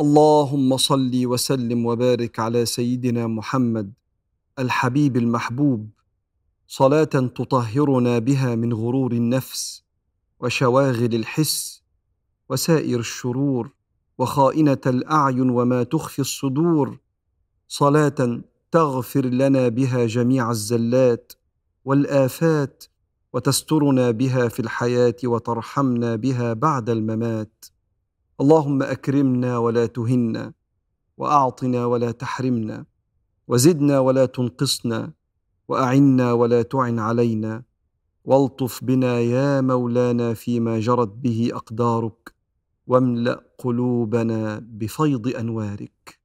اللهم صل وسلم وبارك على سيدنا محمد الحبيب المحبوب صلاة تطهرنا بها من غرور النفس وشواغل الحس وسائر الشرور وخائنة الأعين وما تخفي الصدور صلاة تغفر لنا بها جميع الزلات والآفات وتسترنا بها في الحياة وترحمنا بها بعد الممات. اللهم أكرمنا ولا تهنا وأعطنا ولا تحرمنا وزدنا ولا تنقصنا وأعنا ولا تعن علينا. والطف بنا يا مولانا فيما جرت به أقدارك واملأ قلوبنا بفيض أنوارك.